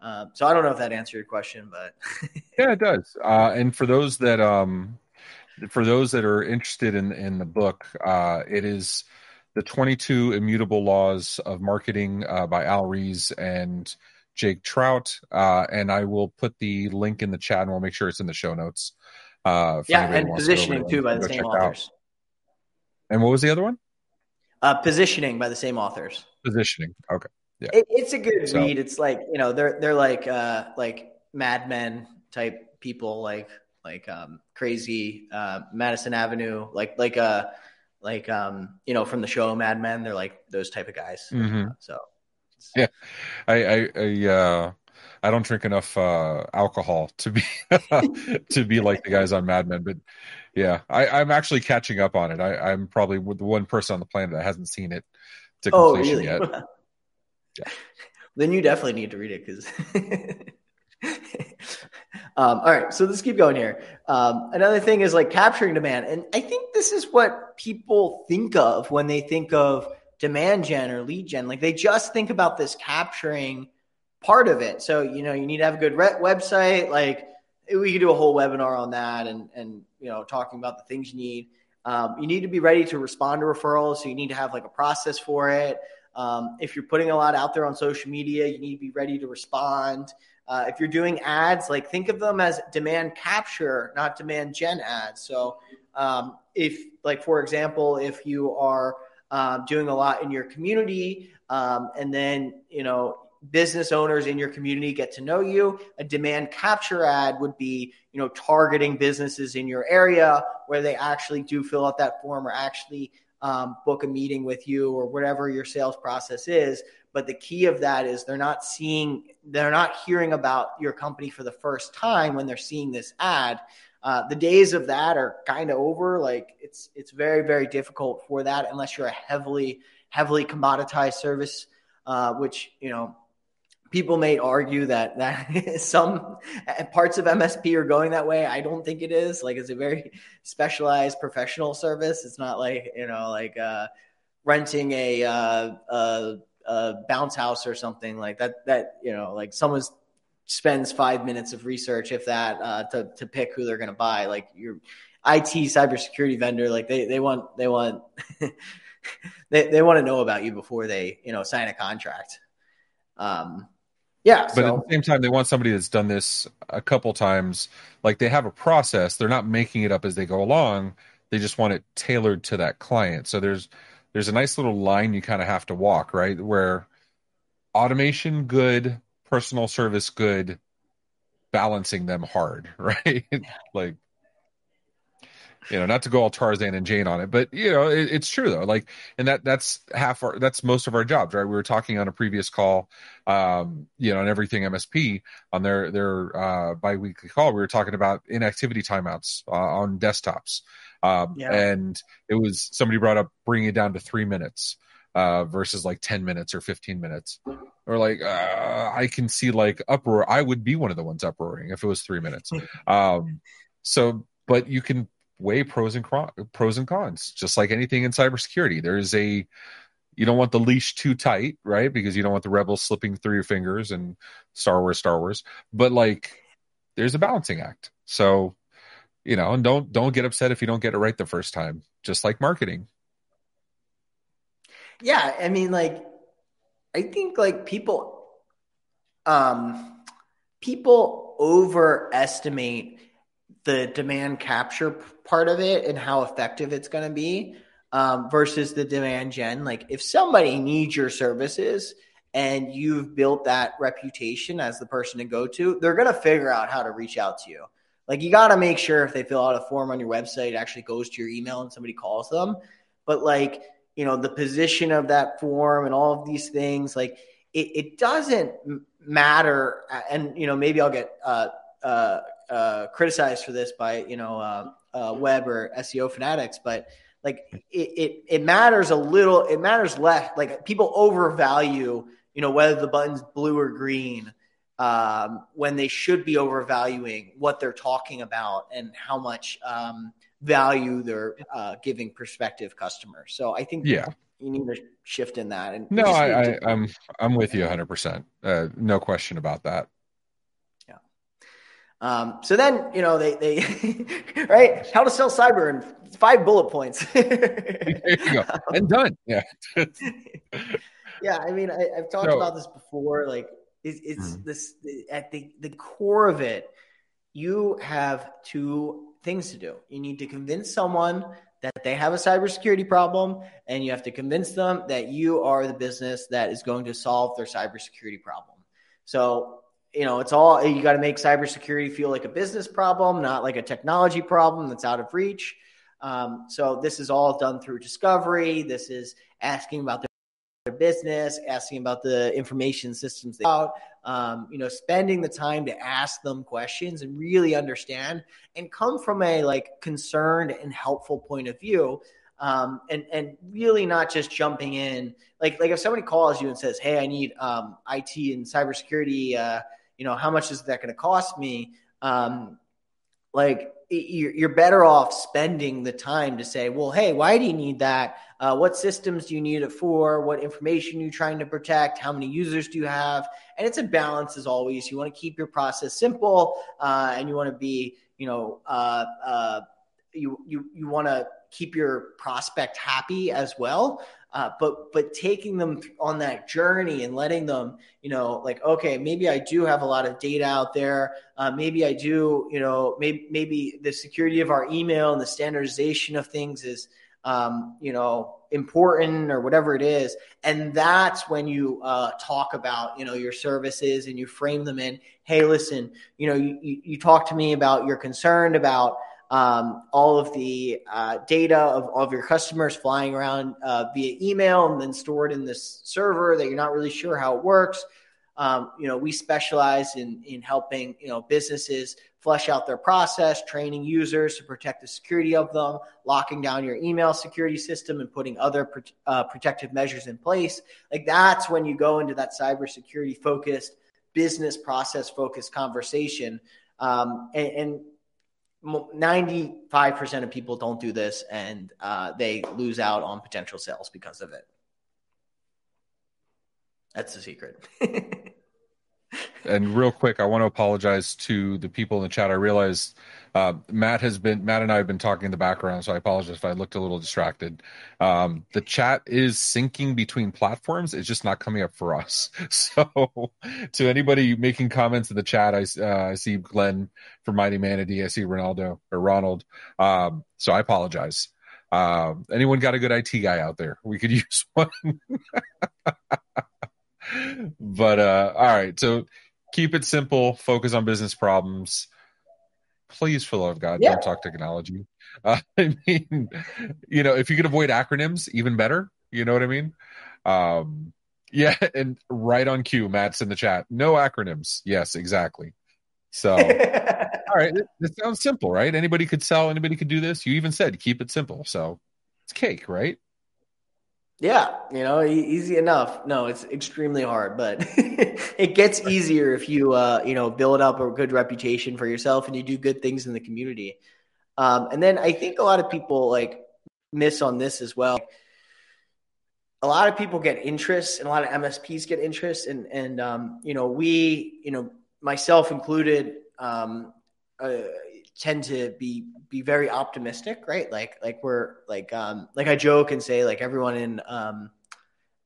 Um, so I don't know if that answered your question, but yeah, it does. Uh, and for those that um, for those that are interested in in the book, uh, it is the 22 immutable laws of marketing uh, by Al Ries and Jack Trout, uh, and I will put the link in the chat, and we'll make sure it's in the show notes. Uh, yeah, and positioning to too by the same authors. And what was the other one? Uh, positioning by the same authors. Positioning. Okay. Yeah. It, it's a good so, read. It's like you know they're they're like uh, like Mad Men type people, like like um, crazy uh, Madison Avenue, like like uh like um you know from the show Mad Men. They're like those type of guys. Mm-hmm. So yeah, I I I, uh, I don't drink enough uh, alcohol to be to be like the guys on Mad Men, but yeah, I, I'm actually catching up on it. I, I'm probably the one person on the planet that hasn't seen it to completion oh, really? yet. yeah. Then you definitely need to read it because. um, all right, so let's keep going here. Um, another thing is like capturing demand, and I think this is what people think of when they think of demand gen or lead gen. Like they just think about this capturing part of it. So, you know, you need to have a good re- website. Like we could do a whole webinar on that and, and, you know, talking about the things you need. Um, you need to be ready to respond to referrals. So you need to have like a process for it. Um, if you're putting a lot out there on social media, you need to be ready to respond. Uh, if you're doing ads, like think of them as demand capture, not demand gen ads. So, um, if, like, for example, if you are um, doing a lot in your community, um, and then you know business owners in your community get to know you. A demand capture ad would be you know targeting businesses in your area where they actually do fill out that form or actually um, book a meeting with you or whatever your sales process is. But the key of that is they're not seeing, they're not hearing about your company for the first time when they're seeing this ad. Uh, the days of that are kind of over. Like it's it's very very difficult for that unless you're a heavily heavily commoditized service, uh, which you know people may argue that that some parts of MSP are going that way. I don't think it is. Like it's a very specialized professional service. It's not like you know like uh, renting a, uh, a a bounce house or something like that. That you know, like someone spends five minutes of research, if that, uh, to to pick who they're going to buy. Like your IT cybersecurity vendor, like they they want they want they they want to know about you before they you know sign a contract. Um, yeah. But so. at the same time, they want somebody that's done this a couple times. Like they have a process. They're not making it up as they go along. They just want it tailored to that client. So there's there's a nice little line you kind of have to walk, right? Where automation good, personal service good, balancing them hard, right? like you know, not to go all Tarzan and Jane on it, but you know, it, it's true though. Like, and that that's half our that's most of our jobs, right? We were talking on a previous call, um, you know, on everything MSP on their their uh, biweekly call. We were talking about inactivity timeouts uh, on desktops, um, yeah. and it was somebody brought up bringing it down to three minutes uh, versus like 10 minutes or 15 minutes. Or like, uh, I can see like uproar. I would be one of the ones uproaring if it was three minutes. Um, so, but you can weigh pros and pros and cons, just like anything in cybersecurity. There's a you don't want the leash too tight, right? Because you don't want the rebels slipping through your fingers and Star Wars, Star Wars. But like, there's a balancing act. So, you know, and don't don't get upset if you don't get it right the first time. Just like marketing. Yeah, I mean, like, I think like people, um, people overestimate the demand capture part of it and how effective it's going to be um, versus the demand gen. Like if somebody needs your services and you've built that reputation as the person to go to, they're going to figure out how to reach out to you. Like you got to make sure if they fill out a form on your website, it actually goes to your email and somebody calls them. But like, you know, the position of that form and all of these things, like it, it doesn't matter. And, you know, maybe I'll get, uh, uh, uh, criticized for this by you know uh, uh, web or SEO fanatics, but like it, it, it matters a little. It matters less. Like people overvalue you know whether the button's blue or green um, when they should be overvaluing what they're talking about and how much um, value they're uh, giving prospective customers. So I think yeah. You need to shift in that. And no, I, I, am I'm, I'm with you 100. Uh, percent No question about that. Yeah. Um, so then, you know, they, they right, how to sell cyber in five bullet points. there you go. And done. Yeah. yeah. I mean, I, have talked about this before. Like, it's, it's mm-hmm. this at the, the core of it, you have two things to do. You need to convince someone that they have a cybersecurity problem, and you have to convince them that you are the business that is going to solve their cybersecurity problem. So you know, it's all you got to make cybersecurity feel like a business problem, not like a technology problem that's out of reach. Um, so this is all done through discovery. This is asking about their business, asking about the information systems they out, um, you know, spending the time to ask them questions and really understand and come from a like concerned and helpful point of view. Um, and and really not just jumping in like like if somebody calls you and says, "Hey, I need um, IT and cybersecurity uh, you know, how much is that going to cost me? Um, like you're better off spending the time to say, well, hey, why do you need that? Uh, what systems do you need it for? What information are you trying to protect? How many users do you have? And it's a balance as always. You want to keep your process simple, uh, and you want to be, you know, uh, uh you you you want to keep your prospect happy as well. Uh, but but taking them on that journey and letting them you know like okay maybe i do have a lot of data out there. Uh, maybe i do you know maybe maybe the security of our email and the standardization of things is um, you know important or whatever it is. And that's when you uh, talk about you know your services and you frame them in hey listen you know you, you, talk to me about you're concerned about um, all of the uh, data of, all of your customers flying around uh, via email and then stored in this server that you're not really sure how it works. Um, you know, we specialize in in helping you know businesses flesh out their process, training users to protect the security of them, locking down your email security system, and putting other uh, protective measures in place. Like that's when you go into that cybersecurity focused, business process focused conversation. Um, and, and 95% of people don't do this and uh, they lose out on potential sales because of it. That's the secret. and real quick, I want to apologize to the people in the chat. I realized uh, Matt has been Matt and I have been talking in the background, so I apologize if I looked a little distracted. Um, the chat is syncing between platforms; it's just not coming up for us. So, to anybody making comments in the chat, I, uh, I see Glenn from Mighty Manatee. I see Ronaldo or Ronald. Um, so I apologize. Uh, anyone got a good IT guy out there? We could use one. but uh, all right, so keep it simple. Focus on business problems please, for the love of God, yeah. don't talk technology. Uh, I mean, you know, if you could avoid acronyms, even better. You know what I mean? Um, yeah, and right on cue, Matt's in the chat. No acronyms. Yes, exactly. So, all right, it sounds simple, right? Anybody could sell. Anybody could do this. You even said keep it simple. So, it's cake, right? Yeah, you know, easy enough. No, it's extremely hard, but it gets easier if you, uh, you know, build up a good reputation for yourself and you do good things in the community. Um, and then I think a lot of people like miss on this as well. A lot of people get interest, and a lot of MSPs get interest, and and um, you know, we, you know, myself included, um, uh, tend to be be very optimistic, right? Like like we're like um like I joke and say like everyone in um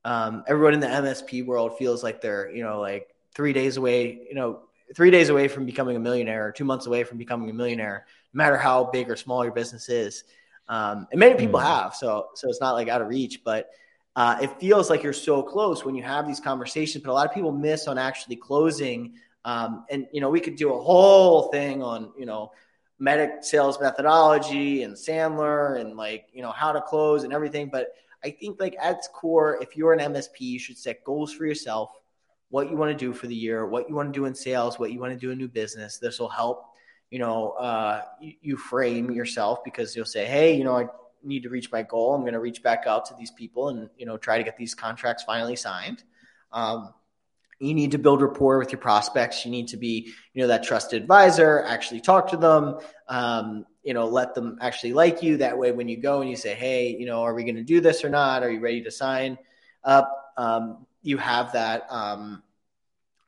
um everyone in the MSP world feels like they're, you know, like 3 days away, you know, 3 days away from becoming a millionaire or 2 months away from becoming a millionaire, no matter how big or small your business is. Um and many people mm. have, so so it's not like out of reach, but uh, it feels like you're so close when you have these conversations, but a lot of people miss on actually closing. Um, and you know, we could do a whole thing on you know MEDDIC sales methodology and Sandler and like, you know, how to close and everything. But I think like at its core, if you're an MSP, you should set goals for yourself, what you want to do for the year, what you want to do in sales, what you want to do in new business. This will help, you know, uh, you, frame yourself because you'll say, Hey, you know, I need to reach my goal. I'm going to reach back out to these people and, you know, try to get these contracts finally signed. Um, you need to build rapport with your prospects. You need to be you know that trusted advisor actually talk to them um, you know let them actually like you. That way when you go and you say hey you know are we going to do this or not? Are you ready to sign up? Um, you have that um,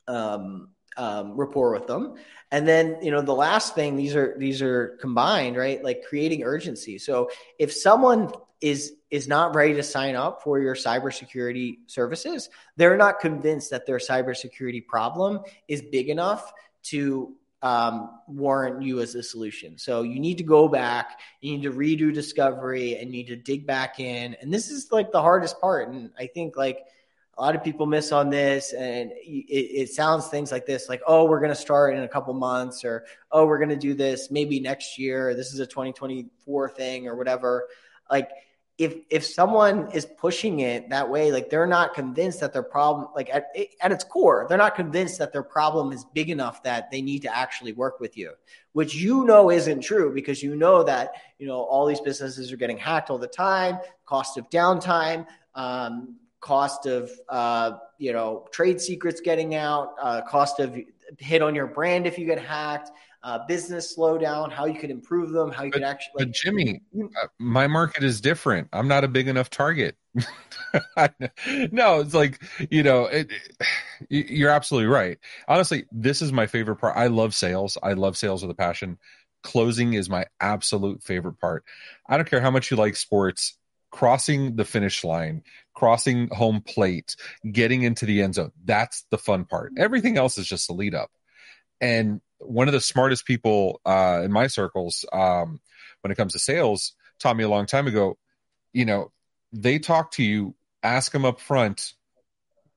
um, um rapport with them. And then you know the last thing these are these are combined right? Like creating urgency. So if someone is is not ready to sign up for your cybersecurity services, they're not convinced that their cybersecurity problem is big enough to um, warrant you as a solution. So you need to go back, you need to redo discovery, and you need to dig back in. And this is like the hardest part. And I think like a lot of people miss on this, and it, it sounds things like this, like oh, we're going to start in a couple months, or oh, we're going to do this maybe next year. This is a 2024 thing, or whatever. Like if if someone is pushing it that way like they're not convinced that their problem like at, at its core they're not convinced that their problem is big enough that they need to actually work with you which you know isn't true because you know that you know all these businesses are getting hacked all the time cost of downtime um, cost of uh, you know trade secrets getting out uh, cost of hit on your brand if you get hacked uh, business slowdown, how you could improve them, how you but, could actually. Like, but Jimmy, uh, my market is different. I'm not a big enough target. no, it's like you know, it, it, you're absolutely right. Honestly, this is my favorite part. I love sales. I love sales with a passion. Closing is my absolute favorite part. I don't care how much you like sports. Crossing the finish line, crossing home plate, getting into the end zone. That's the fun part. Everything else is just a lead up. And one of the smartest people uh, in my circles um, when it comes to sales taught me a long time ago you know they talk to you ask them up front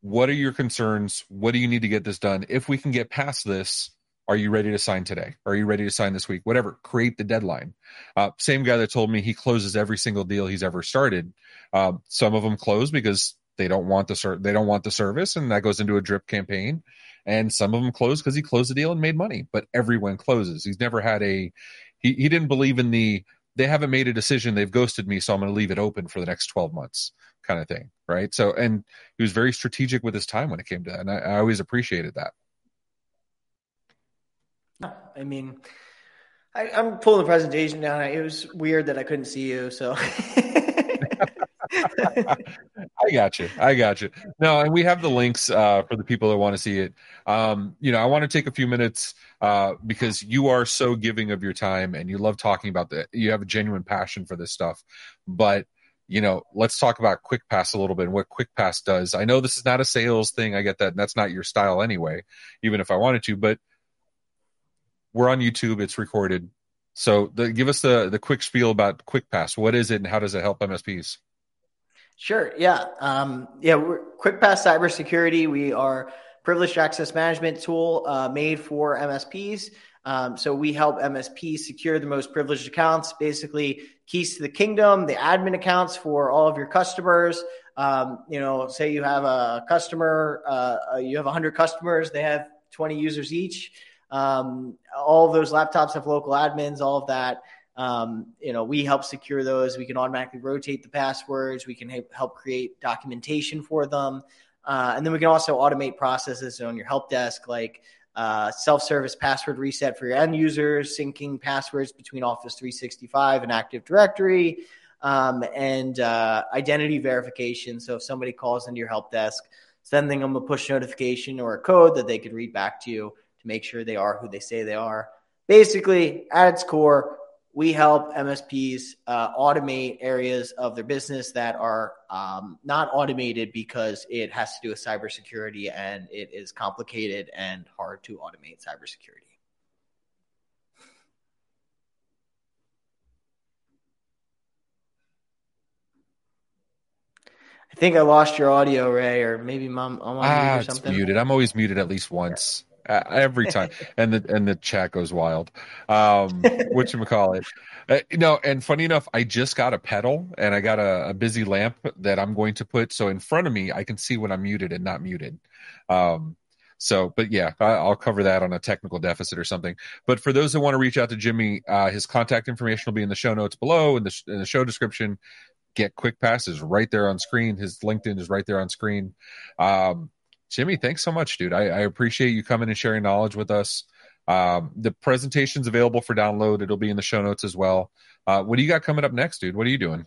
what are your concerns? What do you need to get this done? If we can get past this are you ready to sign today? Are you ready to sign this week? Whatever create the deadline. Uh, same guy that told me he closes every single deal he's ever started. Uh, some of them close because they don't want the ser- they don't want the service and that goes into a drip campaign and some of them closed because he closed the deal and made money. But everyone closes. He's never had a he he didn't believe in the they haven't made a decision they've ghosted me so i'm going to leave it open for the next 12 months kind of thing right so and he was very strategic with his time when it came to that and i, I always appreciated that i mean I, am pulling the presentation down it was weird that i couldn't see you so I got you. I got you. No, and we have the links uh, for the people that want to see it. Um, you know, I want to take a few minutes uh, because you are so giving of your time and you love talking about that. You have a genuine passion for this stuff. But you know, let's talk about Quickpass a little bit and what Quickpass does. I know this is not a sales thing. I get that. And that's not your style anyway, even if I wanted to, but we're on YouTube. It's recorded. So the, give us the, the quick spiel about Quickpass. What is it and how does it help MSPs? Sure. Yeah. Um, yeah. We're Quick Cybersecurity. We are privileged access management tool uh, made for MSPs. Um, so we help MSPs secure the most privileged accounts, basically keys to the kingdom, the admin accounts for all of your customers. Um, you know, say you have a customer, uh, uh you have 100 customers, they have 20 users each. Um, all of those laptops have local admins, all of that. Um, you know, we help secure those. We can automatically rotate the passwords. We can help create documentation for them. Uh, and then we can also automate processes on your help desk, like uh, self-service password reset for your end users, syncing passwords between Office 365 and Active Directory, um, and uh, identity verification. So if somebody calls into your help desk, sending them a push notification or a code that they can read back to you to make sure they are who they say they are. Basically, at its core, we help MSPs uh, automate areas of their business that are um, not automated because it has to do with cybersecurity and it is complicated and hard to automate cybersecurity. I think I lost your audio, Ray, or maybe mom. I'm ah, or something. It's muted. I'm always muted at least once uh, every time, and the and the chat goes wild. Um, what you call it? Uh, know, and funny enough, I just got a pedal and I got a, a, busy lamp that I'm going to put so in front of me I can see when I'm muted and not muted. Um, so, but yeah, I, will cover that on a technical deficit or something. But for those that want to reach out to Jimmy, uh, his contact information will be in the show notes below in the, in the show description. Get quick passes right there on screen. His LinkedIn is right there on screen. Um, Jimmy, thanks so much, dude. I, I appreciate you coming and sharing knowledge with us. Um, the presentation's available for download. It'll be in the show notes as well. Uh, what do you got coming up next, dude? What are you doing?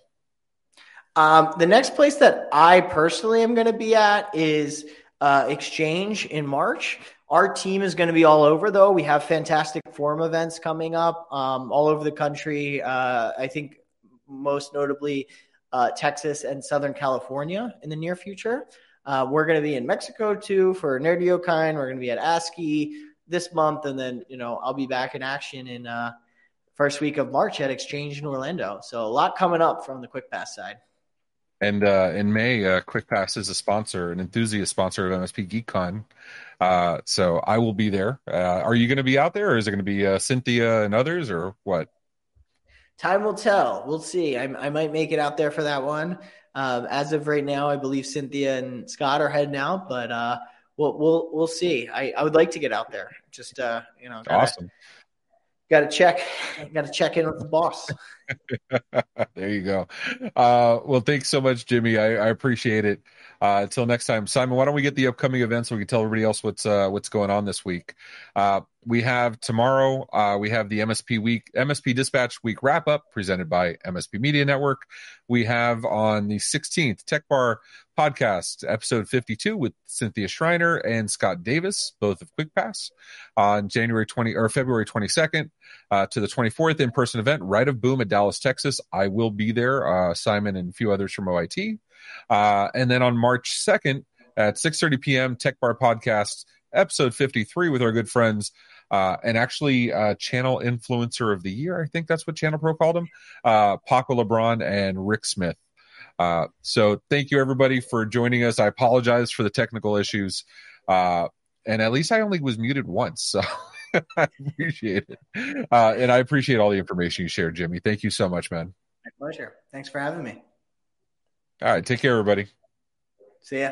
Um, the next place that I personally am going to be at is uh, Exchange in March. Our team is going to be all over, though. We have fantastic forum events coming up um, all over the country. Uh, I think most notably uh, Texas and Southern California in the near future. Uh, we're going to be in Mexico too for NerdioCon. We're going to be at ASCII this month, and then you know I'll be back in action in uh, first week of March at Exchange in Orlando. So a lot coming up from the Quickpass side. And uh, in May, uh, Quickpass is a sponsor, an enthusiast sponsor of MSP GeekCon. Uh, so I will be there. Uh, are you going to be out there, or is it going to be uh, Cynthia and others, or what? Time will tell. We'll see. I, I might make it out there for that one. Um, as of right now, I believe Cynthia and Scott are heading out, but uh, we'll we'll we'll see. I, I would like to get out there. Just uh, you know, gotta, awesome. Got to check. Got to check in with the boss. there you go. Uh, well, thanks so much, Jimmy. I, I appreciate it. Uh, until next time, Simon, why don't we get the upcoming events so we can tell everybody else what's uh, what's going on this week? We have tomorrow. Uh, we have the MSP week, MSP Dispatch Week wrap up presented by MSP Media Network. We have on the 16th Tech Bar podcast episode 52 with Cynthia Schreiner and Scott Davis, both of Quickpass, on January 20 or February 22nd uh, to the 24th in person event, Right of Boom at Dallas, Texas. I will be there. Uh, Simon and a few others from OIT. Uh, and then on March 2nd at 6.30 p.m., Tech Bar Podcast, episode 53 with our good friends uh, and actually uh, channel influencer of the year. I think that's what ChannelPro called him, uh, Paco LeBron and Rick Smith. Uh, so thank you everybody for joining us. I apologize for the technical issues. Uh, and at least I only was muted once. So I appreciate it. Uh, and I appreciate all the information you shared, Jimmy. Thank you so much, man. My pleasure. Thanks for having me. All right. Take care, everybody. See ya.